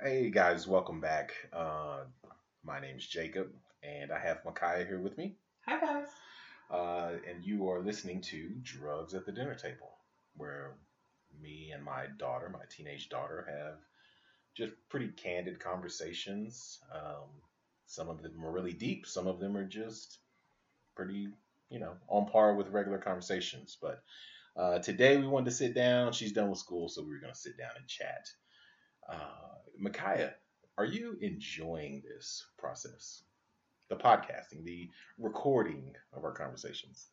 Hey guys, welcome back. Uh, my name's Jacob, and I have Micaiah here with me. Hi guys. Uh, and you are listening to Drugs at the Dinner Table, where me and my daughter, my teenage daughter, have just pretty candid conversations. Um, some of them are really deep, some of them are just pretty, you know, on par with regular conversations. But uh, today we wanted to sit down. She's done with school, so we were going to sit down and chat. Uh, Micaiah, are you enjoying this process? The podcasting, the recording of our conversations.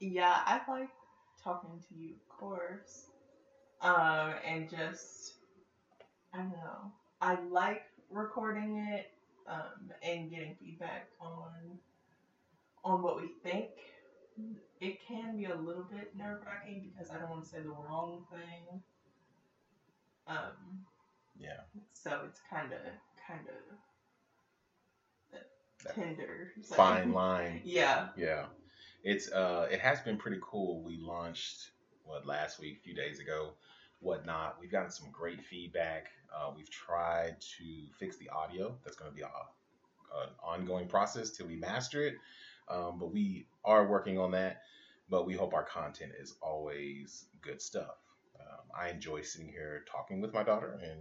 Yeah, I like talking to you, of course. Um, and just I don't know. I like recording it, um, and getting feedback on on what we think. It can be a little bit nerve wracking because I don't want to say the wrong thing. Um, Yeah. so it's kind of kind of tender. so- Fine line. Yeah. Yeah. It's uh it has been pretty cool. We launched what last week, a few days ago, whatnot. We've gotten some great feedback. Uh, we've tried to fix the audio. That's going to be a, an ongoing process till we master it. Um, but we are working on that. But we hope our content is always good stuff. Um, I enjoy sitting here talking with my daughter, and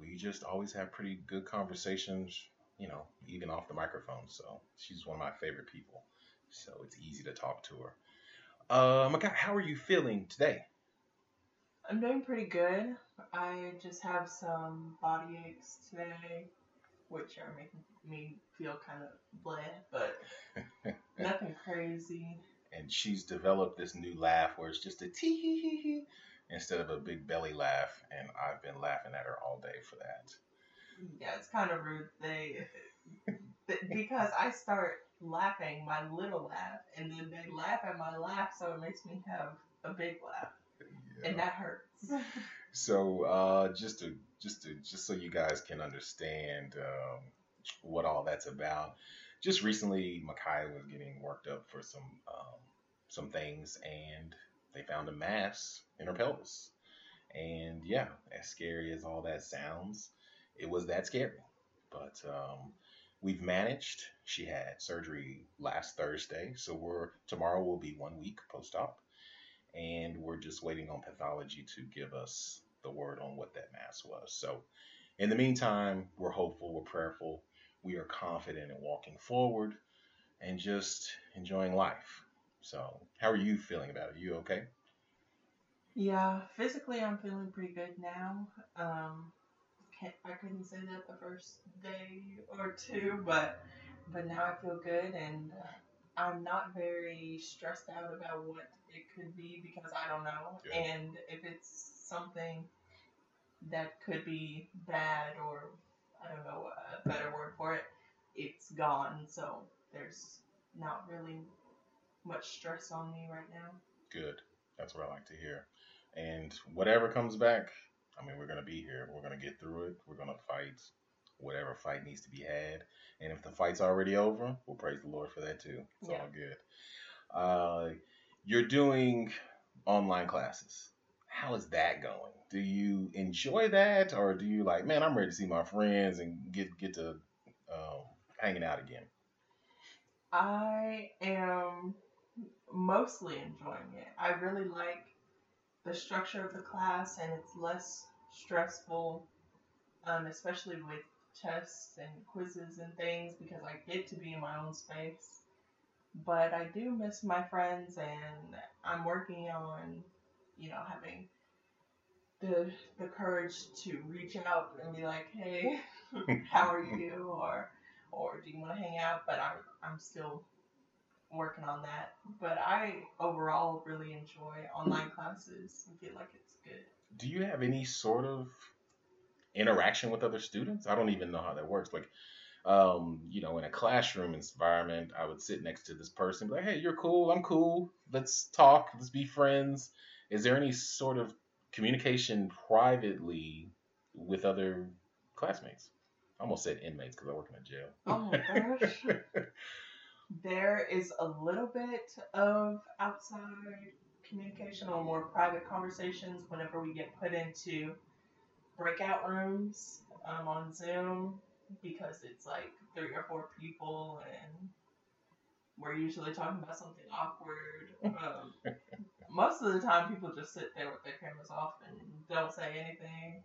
we just always have pretty good conversations. You know, even off the microphone. So she's one of my favorite people so it's easy to talk to her. Uh, Micaiah, how are you feeling today? I'm doing pretty good. I just have some body aches today, which are making me feel kind of bleh, but nothing crazy. And she's developed this new laugh where it's just a tee hee hee hee instead of a big belly laugh, and I've been laughing at her all day for that. Yeah, it's kind of rude. They because I start laughing my little laugh, and then they laugh at my laugh, so it makes me have a big laugh, and that hurts. So uh, just to just to just so you guys can understand um, what all that's about. Just recently, Micaiah was getting worked up for some um, some things, and they found a mass in her pelvis. And yeah, as scary as all that sounds, it was that scary. But um, we've managed. She had surgery last Thursday, so we're tomorrow will be one week post op and we're just waiting on pathology to give us the word on what that mass was. So, in the meantime, we're hopeful, we're prayerful, we are confident in walking forward and just enjoying life. So, how are you feeling about it? You okay? Yeah, physically I'm feeling pretty good now. Um, I couldn't say that the first day or two, but but now I feel good and uh, I'm not very stressed out about what it could be because I don't know. Good. And if it's something that could be bad or I don't know a better word for it, it's gone. So there's not really much stress on me right now. Good. That's what I like to hear. And whatever comes back, I mean, we're going to be here. We're going to get through it. We're going to fight whatever fight needs to be had. And if the fight's already over, we'll praise the Lord for that too. It's Yeah. all good. Uh, you're doing online classes. How is that going? Do you enjoy that, or do you like, man, I'm ready to see my friends and get get to um, hanging out again? I am mostly enjoying it. I really like the structure of the class, and it's less stressful, um, especially with tests and quizzes and things, because I get to be in my own space. But I do miss my friends, and I'm working on, you know, having the the courage to reach out and be like, "Hey, how are you?" or or do you want to hang out? But I'm I'm still working on that. But I overall really enjoy online classes. I feel like it's good. do you have any sort of interaction with other students? I don't even know how that works. Like, um, you know, in a classroom environment, I would sit next to this person, be like, "Hey, you're cool. I'm cool. Let's talk. Let's be friends." Is there any sort of communication privately with other classmates? I almost said inmates because I work in a jail. Oh my gosh. there is a little bit of outside communication or more private conversations whenever we get put into breakout rooms um, on Zoom because it's like three or four people and we're usually talking about something awkward. Um, most of the time, people just sit there with their cameras off and don't say anything.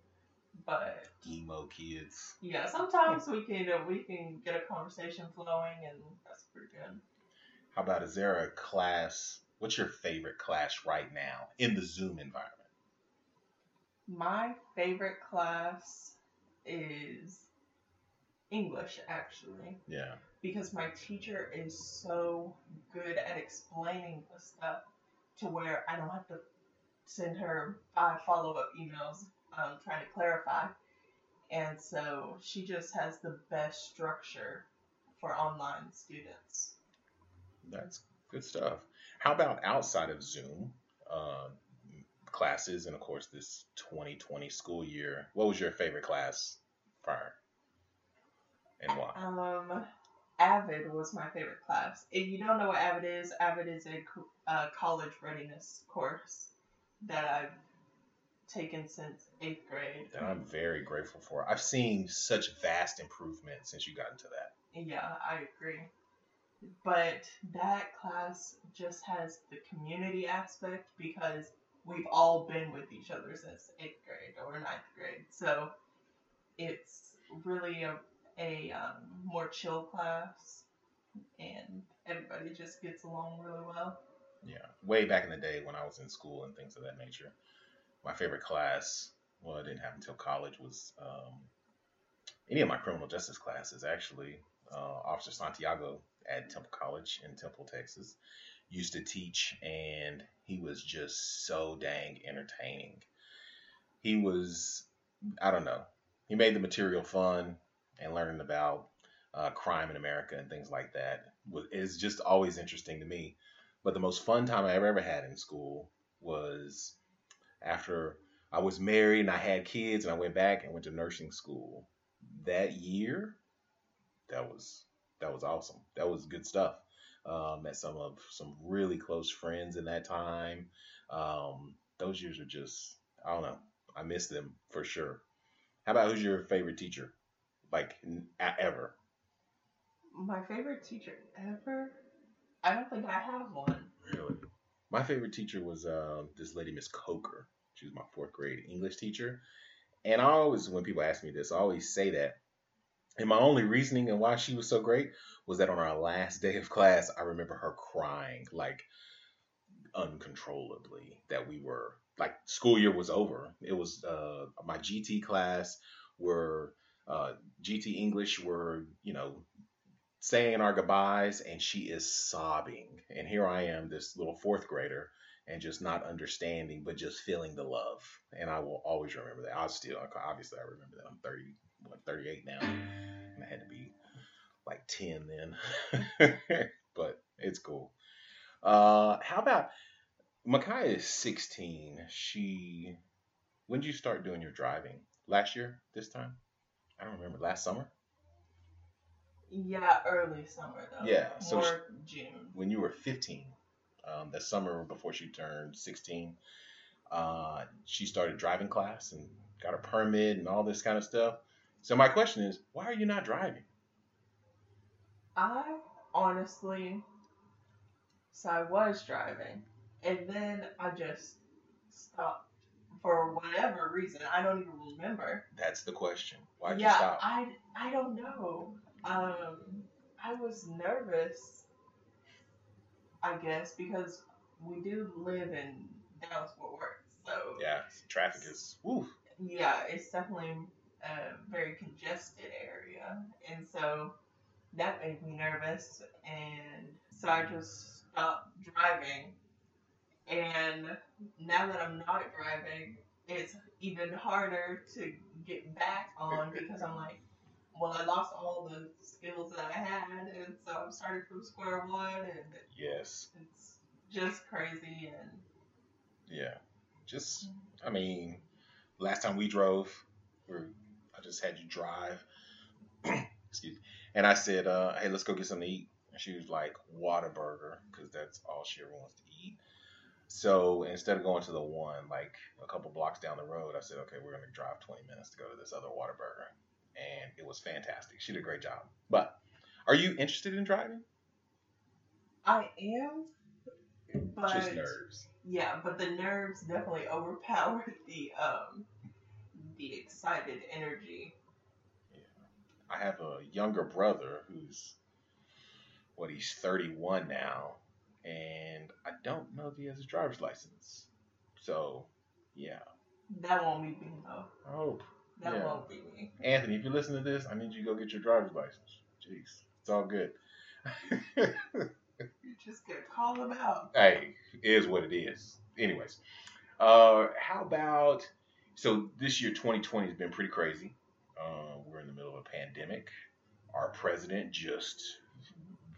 But emo kids. yeah, sometimes we can uh, we can get a conversation flowing, and that's pretty good. How about is there a class? What's your favorite class right now in the Zoom environment? My favorite class is English, actually, Yeah. because my teacher is so good at explaining the stuff to where I don't have to send her five follow up emails um, trying to clarify. And so she just has the best structure for online students. That's good stuff. How about outside of Zoom uh, classes and, of course, this 2020 school year? What was your favorite class prior and why? Um, Avid was my favorite class. If you don't know what Avid is, Avid is a uh, college readiness course that I've taken since eighth grade. That I'm very grateful for. I've seen such vast improvement since you got into that. Yeah, I agree. But that class just has the community aspect because we've all been with each other since eighth grade or ninth grade. So it's really a, a um, more chill class and everybody just gets along really well. Yeah, way back in the day when I was in school and things of that nature. My favorite class, well, it didn't happen until college, was um, any of my criminal justice classes. Actually, uh, Officer Santiago at Temple College in Temple, Texas, used to teach, and he was just so dang entertaining. He was, I don't know, he made the material fun, and learning about uh, crime in America and things like that was is just always interesting to me. But the most fun time I ever ever had in school was after I was married and I had kids and I went back and went to nursing school. That year, that was that was awesome. That was good stuff. Um, met some of some really close friends in that time. Um, those years are just I don't know. I miss them for sure. How about who's your favorite teacher, like ever? My favorite teacher ever? I don't think I have one. Really? My favorite teacher was uh, this lady, Miss Coker. She was my fourth grade English teacher. And I always, when people ask me this, I always say that. And my only reasoning and why she was so great was that on our last day of class, I remember her crying like uncontrollably that we were like school year was over. It was uh, my GT class were uh, GT English were you know saying our goodbyes and she is sobbing. And here i am this little fourth grader and just not understanding but just feeling the love. And i will always remember that. I still obviously i remember that i'm 30 what 38 now and i had to be like 10 then. But it's cool. Uh how about Micaiah is 16 she when did you start doing your driving? Last year this time? I don't remember last summer Yeah, early summer though. Yeah, so More June. when you were 15, um, the summer before she turned 16, uh, she started driving class and got a permit and all this kind of stuff. So my question is, why are you not driving? I honestly, so I was driving, and then I just stopped for whatever reason. I don't even remember. That's the question. Why'd yeah, you stop? I I don't know. Um, I was nervous. I guess because we do live in Dallas Fort Worth, so yeah, traffic is, woo. yeah, it's definitely a very congested area, and so that made me nervous, and so I just stopped driving. And now that I'm not driving, it's even harder to get back on because I'm like, well, I lost all the skills that I had, and so I'm starting from square one, and Yes. it's just crazy. And Yeah. Just, I mean, last time we drove, we were, I just had you drive. Excuse me. And I said, uh, hey, let's go get something to eat. And she was like, Whataburger, because that's all she ever wants to eat. So instead of going to the one like a couple blocks down the road, I said, okay, we're gonna drive 20 minutes to go to this other Whataburger, and it was fantastic. She did a great job. But are you interested in driving? I am, but Just nerves. yeah, but the nerves definitely overpower the um the excited energy. Yeah. I have a younger brother who's what he's 31 now, and I don't know if he has a driver's license. So, yeah. That won't be me though. I hope. That Yeah. won't be me. Anthony, if you listen to this, I need you to go get your driver's license. Jeez, it's all good. You're just gonna call them out. hey, it is what it is. Anyways, uh, how about so this year 2020 has been pretty crazy. Uh, we're in the middle of a pandemic. Our president just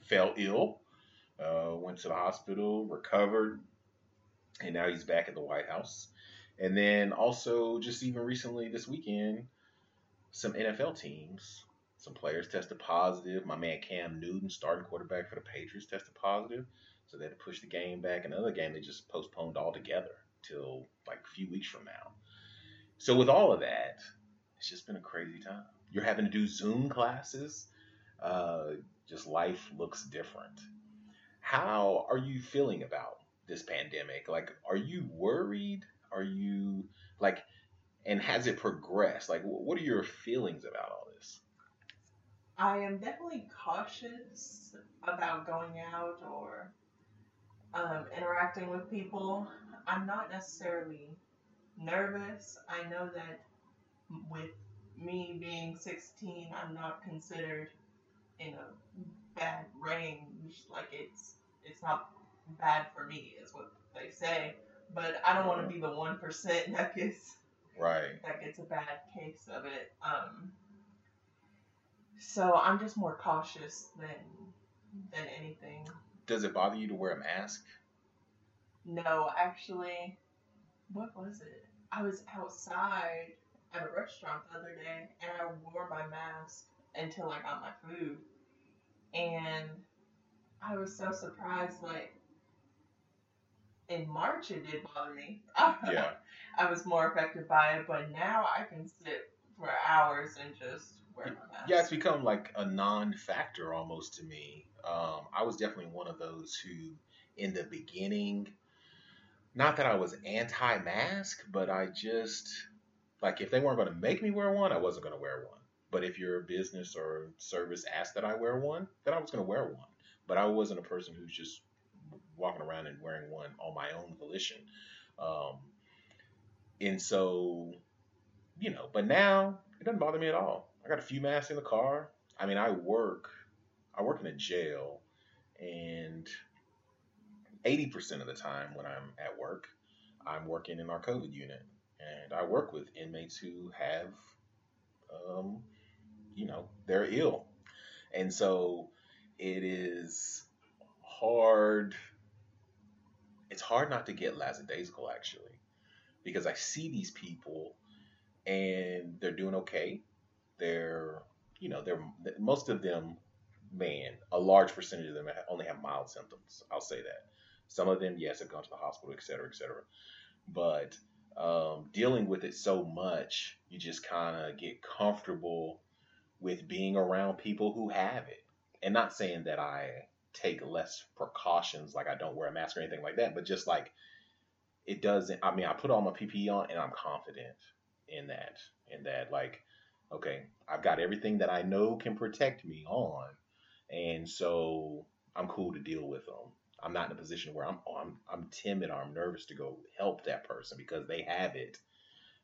fell ill, uh, went to the hospital, recovered, and now he's back at the White House. And then also, just even recently this weekend, some NFL teams, some players tested positive. My man Cam Newton, starting quarterback for the Patriots, tested positive. So they had to push the game back. Another game they just postponed altogether till like a few weeks from now. So with all of that, it's just been a crazy time. You're having to do Zoom classes. Uh, just life looks different. How are you feeling about this pandemic? Like, are you worried? Are you like, and has it progressed? Like, what are your feelings about all this? I am definitely cautious about going out or um, interacting with people. I'm not necessarily nervous. I know that with me being 16, I'm not considered in a bad range. Like it's it's not bad for me, is what they say. But I don't want to be the one percent that gets Right. that gets a bad case of it. Um, so I'm just more cautious than than anything. Does it bother you to wear a mask? No, actually, what was it? I was outside at a restaurant the other day, and I wore my mask until I got my food, and I was so surprised. Like in March, it did bother me. Yeah. I was more affected by it, but now I can sit for hours and just wear my mask. Yeah, it's become like a non-factor almost to me. Um, I was definitely one of those who, in the beginning, not that I was anti-mask, but I just like if they weren't going to make me wear one, I wasn't going to wear one. But if your business or service asked that I wear one, then I was going to wear one. But I wasn't a person who's just walking around and wearing one on my own volition. Um, and so, you know, but now it doesn't bother me at all. I got a few masks in the car. I mean, I work, I work in a jail, and 80% of the time when I'm at work, I'm working in our COVID unit, and I work with inmates who have, um, you know, they're ill, and so it is hard. It's hard not to get lackadaisical actually, because I see these people, and they're doing okay. They're, you know, they're most of them, man, a large percentage of them only have mild symptoms. I'll say that. Some of them, yes, have gone to the hospital, et cetera, et cetera. But um, dealing with it so much, you just kind of get comfortable with being around people who have it. And not saying that I take less precautions, like I don't wear a mask or anything like that, but just like it doesn't, I mean, I put all my PPE on and I'm confident in that, in that, like, okay, I've got everything that I know can protect me on. And so I'm cool to deal with them. I'm not in a position where I'm, I'm I'm timid or I'm nervous to go help that person because they have it.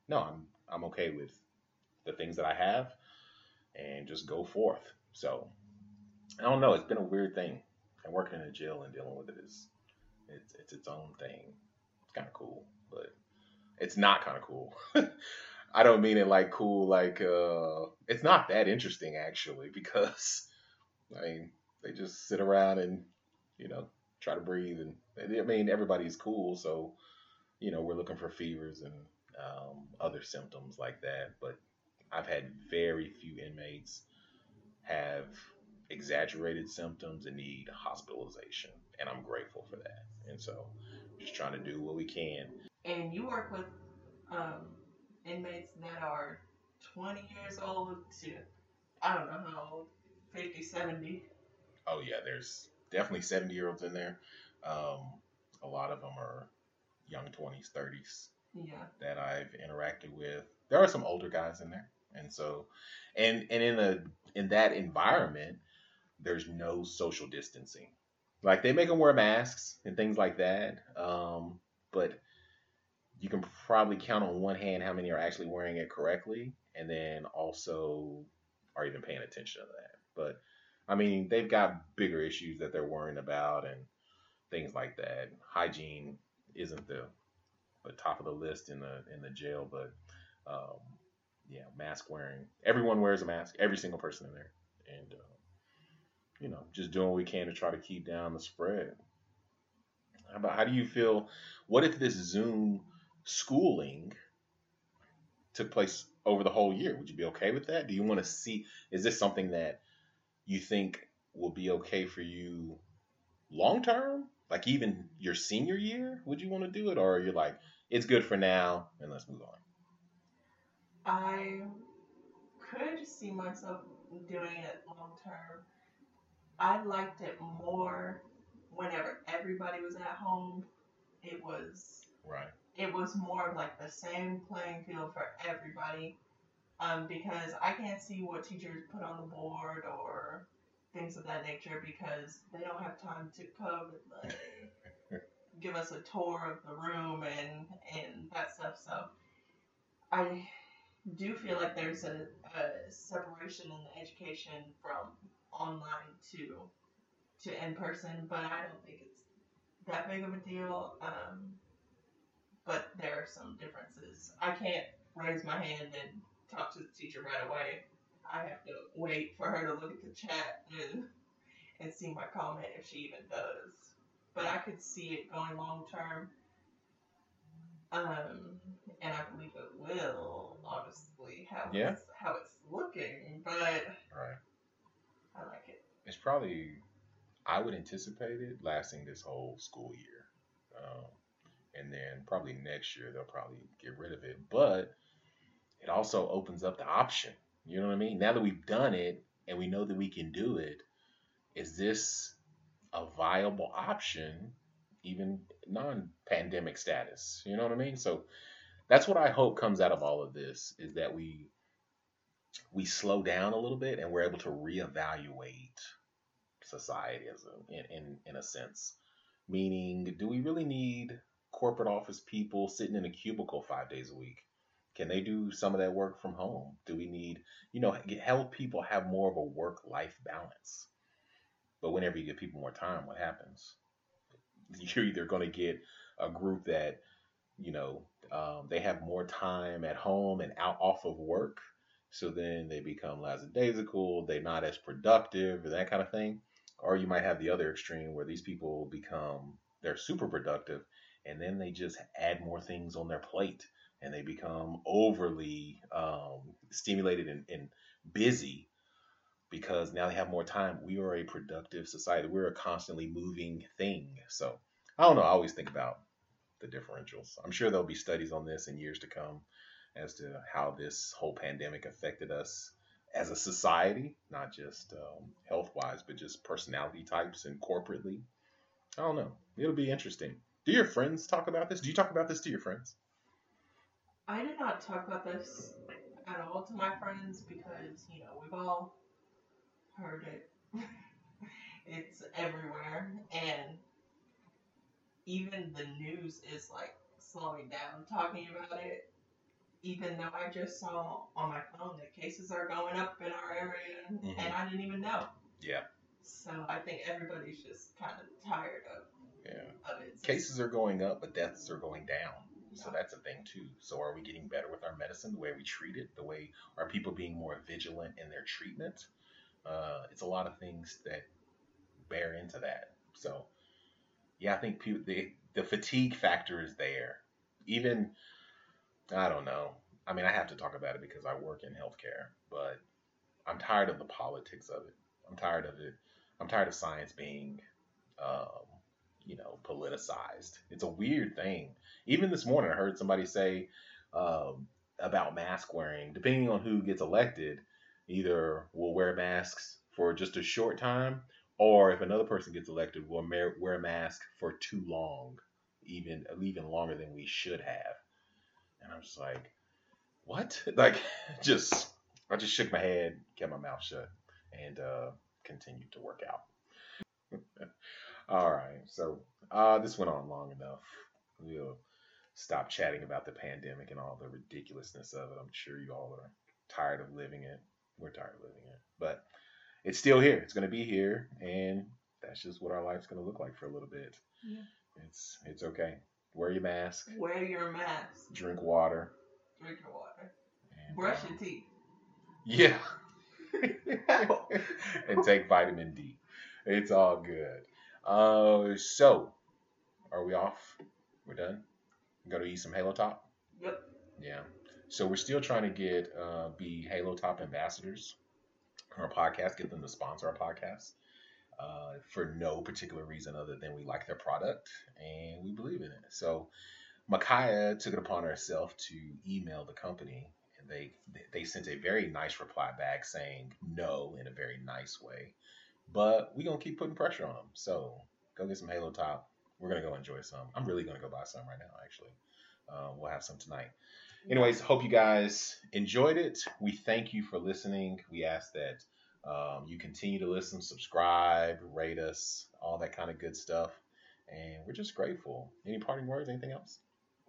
No, I'm I'm okay with the things that I have and just go forth. So I don't know. It's been a weird thing. And working in a jail and dealing with it is it's it's its own thing. It's kind of cool, but it's not kind of cool. I don't mean it like cool, like uh, it's not that interesting actually because I mean they just sit around and you know try to breathe and I mean everybody's cool, so you know we're looking for fevers and um, other symptoms like that. But I've had very few inmates have exaggerated symptoms and need hospitalization, and I'm grateful for that. And so just trying to do what we can. And you work with um, inmates that are 20 years old to, I don't know how old, 50, 70. Oh, yeah, there's definitely 70 year olds in there. Um, a lot of them are young 20s, 30s Yeah. that I've interacted with. There are some older guys in there. And so, and, and in a, in that environment, there's no social distancing. Like they make them wear masks and things like that. Um, but you can probably count on one hand how many are actually wearing it correctly, and then also are even paying attention to that. But I mean, they've got bigger issues that they're worrying about and things like that. Hygiene isn't the the top of the list in the in the jail, but um, yeah, mask wearing. Everyone wears a mask. Every single person in there, and uh, you know, just doing what we can to try to keep down the spread. How about how do you feel? What if this Zoom schooling took place over the whole year? Would you be okay with that? Do you want to see? Is this something that you think will be okay for you long term? Like even your senior year, would you want to do it, or you're like, it's good for now and let's move on? I could see myself doing it long term. I liked it more whenever everybody was at home. It was Right. it was more of like the same playing field for everybody. Um, because I can't see what teachers put on the board or things of that nature because they don't have time to come and like, give us a tour of the room and and that stuff. So I do feel like there's a, a separation in the education from online to to in person, but I don't think it's that big of a deal. Um, but there are some differences. I can't raise my hand and talk to the teacher right away. I have to wait for her to look at the chat and and see my comment if she even does. But I could see it going long term. Um, and I believe it will, honestly, how Yeah. it's how it's looking. But Right. I like it. It's probably, I would anticipate it lasting this whole school year. Um, and then probably next year they'll probably get rid of it. But it also opens up the option. You know what I mean? Now that we've done it and we know that we can do it, is this a viable option, even non pandemic status? You know what I mean? So that's what I hope comes out of all of this is that we we slow down a little bit and we're able to reevaluate society as a in, in in a sense. Meaning do we really need corporate office people sitting in a cubicle five days a week? Can they do some of that work from home? Do we need you know help people have more of a work life balance? But whenever you give people more time what happens? You're either going to get a group that you know um, they have more time at home and out off of work so then they become lackadaisical they're not as productive that kind of thing or you might have the other extreme where these people become they're super productive and then they just add more things on their plate and they become overly um, stimulated and, and busy because now they have more time. We are a productive society. We're a constantly moving thing. So i don't know. I always think about the differentials. I'm sure there'll be studies on this in years to come as to how this whole pandemic affected us as a society, not just um, health wise, but just personality types and corporately. I don't know. It'll be interesting. Do your friends talk about this? Do you talk about this to your friends? I did not talk about this at all to my friends because, you know, we've all heard it. it's everywhere. And even the news is like slowing down talking about it. Even though I just saw on my phone that cases are going up in our area Mhm. and I didn't even know. Yeah. So I think everybody's just kind of tired of, Yeah. of it. Cases are going up, but deaths are going down. So that's a thing too. So are we getting better with our medicine, the way we treat it, the way are people being more vigilant in their treatment? Uh, it's a lot of things that bear into that. So yeah, I think people, the the fatigue factor is there. Even I don't know. I mean, I have to talk about it because I work in healthcare, but I'm tired of the politics of it. I'm tired of it. I'm tired of science being um, you know, politicized. It's a weird thing. Even this morning, I heard somebody say um, about mask wearing, depending on who gets elected, either we'll wear masks for just a short time, or if another person gets elected, we'll wear a mask for too long, even even longer than we should have. I'm just like, what? Like, just I just shook my head, kept my mouth shut, and uh, continued to work out. All right, so uh, this went on long enough. We'll stop chatting about the pandemic and all the ridiculousness of it. I'm sure you all are tired of living it. We're tired of living it, but it's still here. It's going to be here, and that's just what our life's going to look like for a little bit. Yeah. It's it's okay. Wear your mask. Wear your mask. Drink water. Drink your water. And, Brush um, your teeth. Yeah. and take vitamin D. It's all good. Uh, so, are we off? We're done. Go to eat some Halo Top. Yep. Yeah. So we're still trying to get uh, be Halo Top ambassadors on our podcast. Get them to sponsor our podcast uh, for no particular reason other than we like their product and we believe in it. So Micaiah took it upon herself to email the company and they they sent a very nice reply back saying no in a very nice way. But we're gonna keep putting pressure on them. So go get some Halo Top. We're gonna go enjoy some. I'm really gonna go buy some right now. Actually, uh, we'll have some tonight. Anyways, hope you guys enjoyed it. We thank you for listening. We ask that um, you continue to listen, subscribe, rate us, all that kind of good stuff. And we're just grateful. Any parting words? Anything else?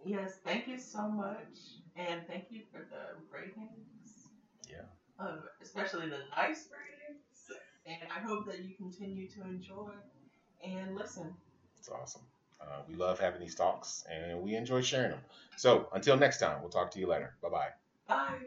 Yes, thank you so much. And thank you for the ratings. Yeah. Um, especially the nice ratings. And I hope that you continue to enjoy and listen. It's awesome. Uh, we love having these talks and we enjoy sharing them. So until next time, we'll talk to you later. Bye-bye. Bye.